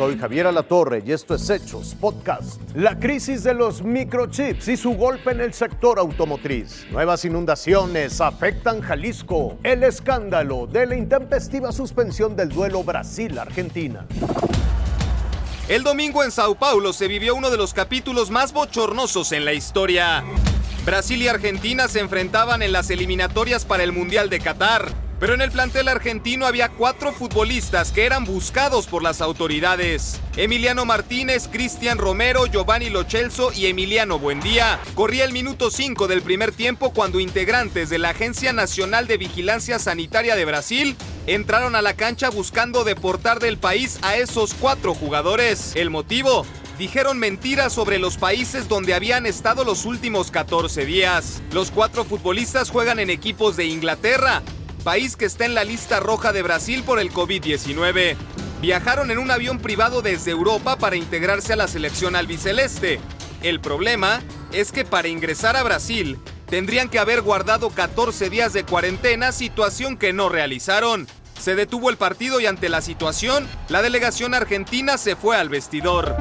Soy Javier Alatorre y esto es Hechos Podcast. La crisis de los microchips y su golpe en el sector automotriz. Nuevas inundaciones afectan Jalisco. El escándalo de la intempestiva suspensión del duelo Brasil-Argentina. El domingo en Sao Paulo se vivió uno de los capítulos más bochornosos en la historia. Brasil y Argentina se enfrentaban en las eliminatorias para el Mundial de Qatar, pero en el plantel argentino había cuatro futbolistas que eran buscados por las autoridades. Emiliano Martínez, Cristian Romero, Giovanni Lochelso y Emiliano Buendía. Corría el minuto 5 del primer tiempo cuando integrantes de la Agencia Nacional de Vigilancia Sanitaria de Brasil entraron a la cancha buscando deportar del país a esos cuatro jugadores. El motivo, dijeron mentiras sobre los países donde habían estado los últimos 14 días. Los cuatro futbolistas juegan en equipos de Inglaterra, país que está en la lista roja de Brasil por el COVID-19. Viajaron en un avión privado desde Europa para integrarse a la selección albiceleste. El problema es que para ingresar a Brasil tendrían que haber guardado 14 días de cuarentena, situación que no realizaron. Se detuvo el partido y ante la situación, la delegación argentina se fue al vestidor.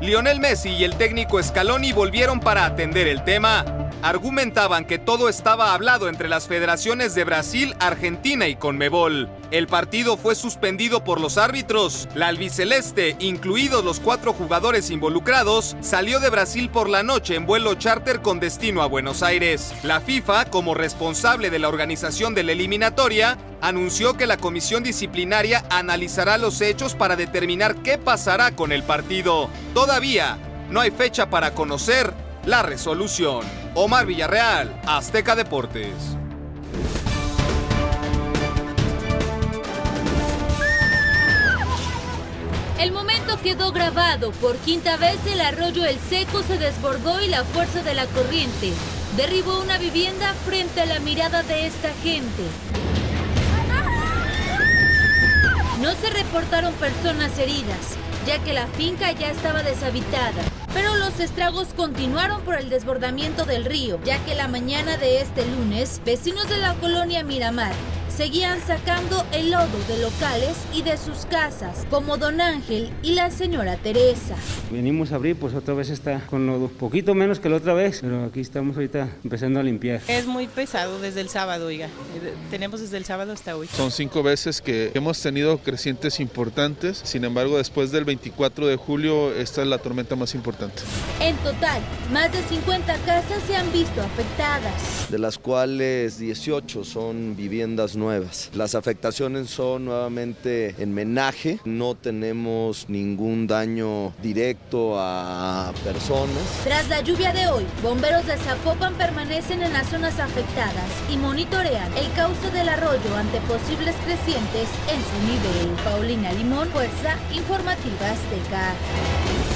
Lionel Messi y el técnico Scaloni volvieron para atender el tema. Argumentaban que todo estaba hablado entre las federaciones de Brasil, Argentina y Conmebol. El partido fue suspendido por los árbitros. La albiceleste, incluidos los cuatro jugadores involucrados, salió de Brasil por la noche en vuelo charter con destino a Buenos Aires. La FIFA, como responsable de la organización de la eliminatoria, anunció que la comisión disciplinaria analizará los hechos para determinar qué pasará con el partido. Todavía no hay fecha para conocer la resolución. Omar Villarreal, Azteca Deportes. El momento quedó grabado. Por quinta vez el arroyo El Seco se desbordó y la fuerza de la corriente derribó una vivienda frente a la mirada de esta gente. No se reportaron personas heridas, ya que la finca ya estaba deshabitada. Pero los estragos continuaron por el desbordamiento del río, ya que la mañana de este lunes, vecinos de la colonia Miramar seguían sacando el lodo de locales y de sus casas, como Don Ángel y la señora Teresa. Venimos a abrir, pues otra vez está con lodo, poquito menos que la otra vez, pero aquí estamos ahorita empezando a limpiar. Es muy pesado desde el sábado, oiga. Tenemos desde el sábado hasta hoy. Son cinco veces que hemos tenido crecientes importantes, sin embargo, después del 24 de julio, esta es la tormenta más importante. En total, más de 50 casas se han visto afectadas. De las cuales 18 son viviendas nuevas Las afectaciones son nuevamente en menaje, no tenemos ningún daño directo a personas. Tras la lluvia de hoy, bomberos de Zapopan permanecen en las zonas afectadas y monitorean el cauce del arroyo ante posibles crecientes en su nivel. Paulina Limón, Fuerza Informativa Azteca.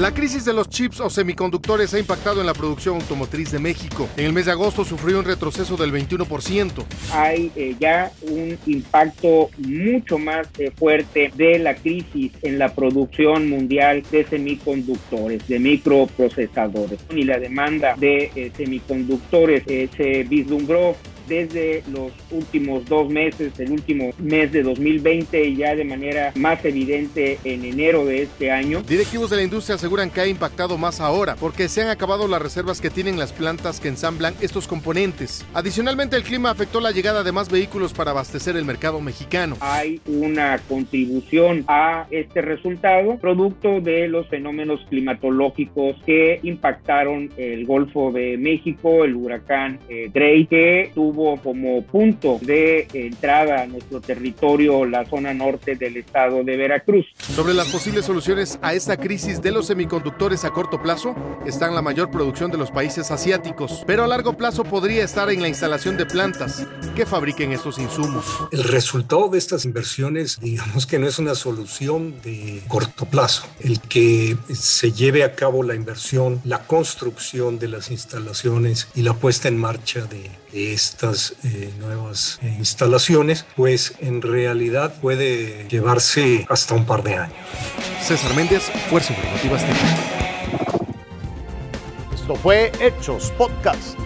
La crisis de los chips o semiconductores ha impactado en la producción automotriz de México. En el mes de agosto sufrió un retroceso del 21%. Hay eh, ya un impacto mucho más eh, fuerte de la crisis en la producción mundial de semiconductores, de microprocesadores. Y la demanda de eh, semiconductores se vislumbró desde los últimos dos meses, el último mes de 2020 y ya de manera más evidente en enero de este año. Directivos de la industria aseguran que ha impactado más ahora porque se han acabado las reservas que tienen las plantas que ensamblan estos componentes. Adicionalmente, el clima afectó la llegada de más vehículos para abastecer el mercado mexicano. Hay una contribución a este resultado producto de los fenómenos climatológicos que impactaron el Golfo de México, el huracán eh, Drake, que tuvo como punto de entrada a nuestro territorio la zona norte del estado de Veracruz. Sobre las posibles soluciones a esta crisis de los semiconductores a corto plazo, están la mayor producción de los países asiáticos, pero a largo plazo podría estar en la instalación de plantas que fabriquen estos insumos. El resultado de estas inversiones, digamos que no es una solución de corto plazo. El que se lleve a cabo la inversión, la construcción de las instalaciones y la puesta en marcha de, de estas eh, nuevas eh, instalaciones, pues en realidad puede llevarse hasta un par de años. César Méndez, Fuerza Informativa Esto fue Hechos Podcast.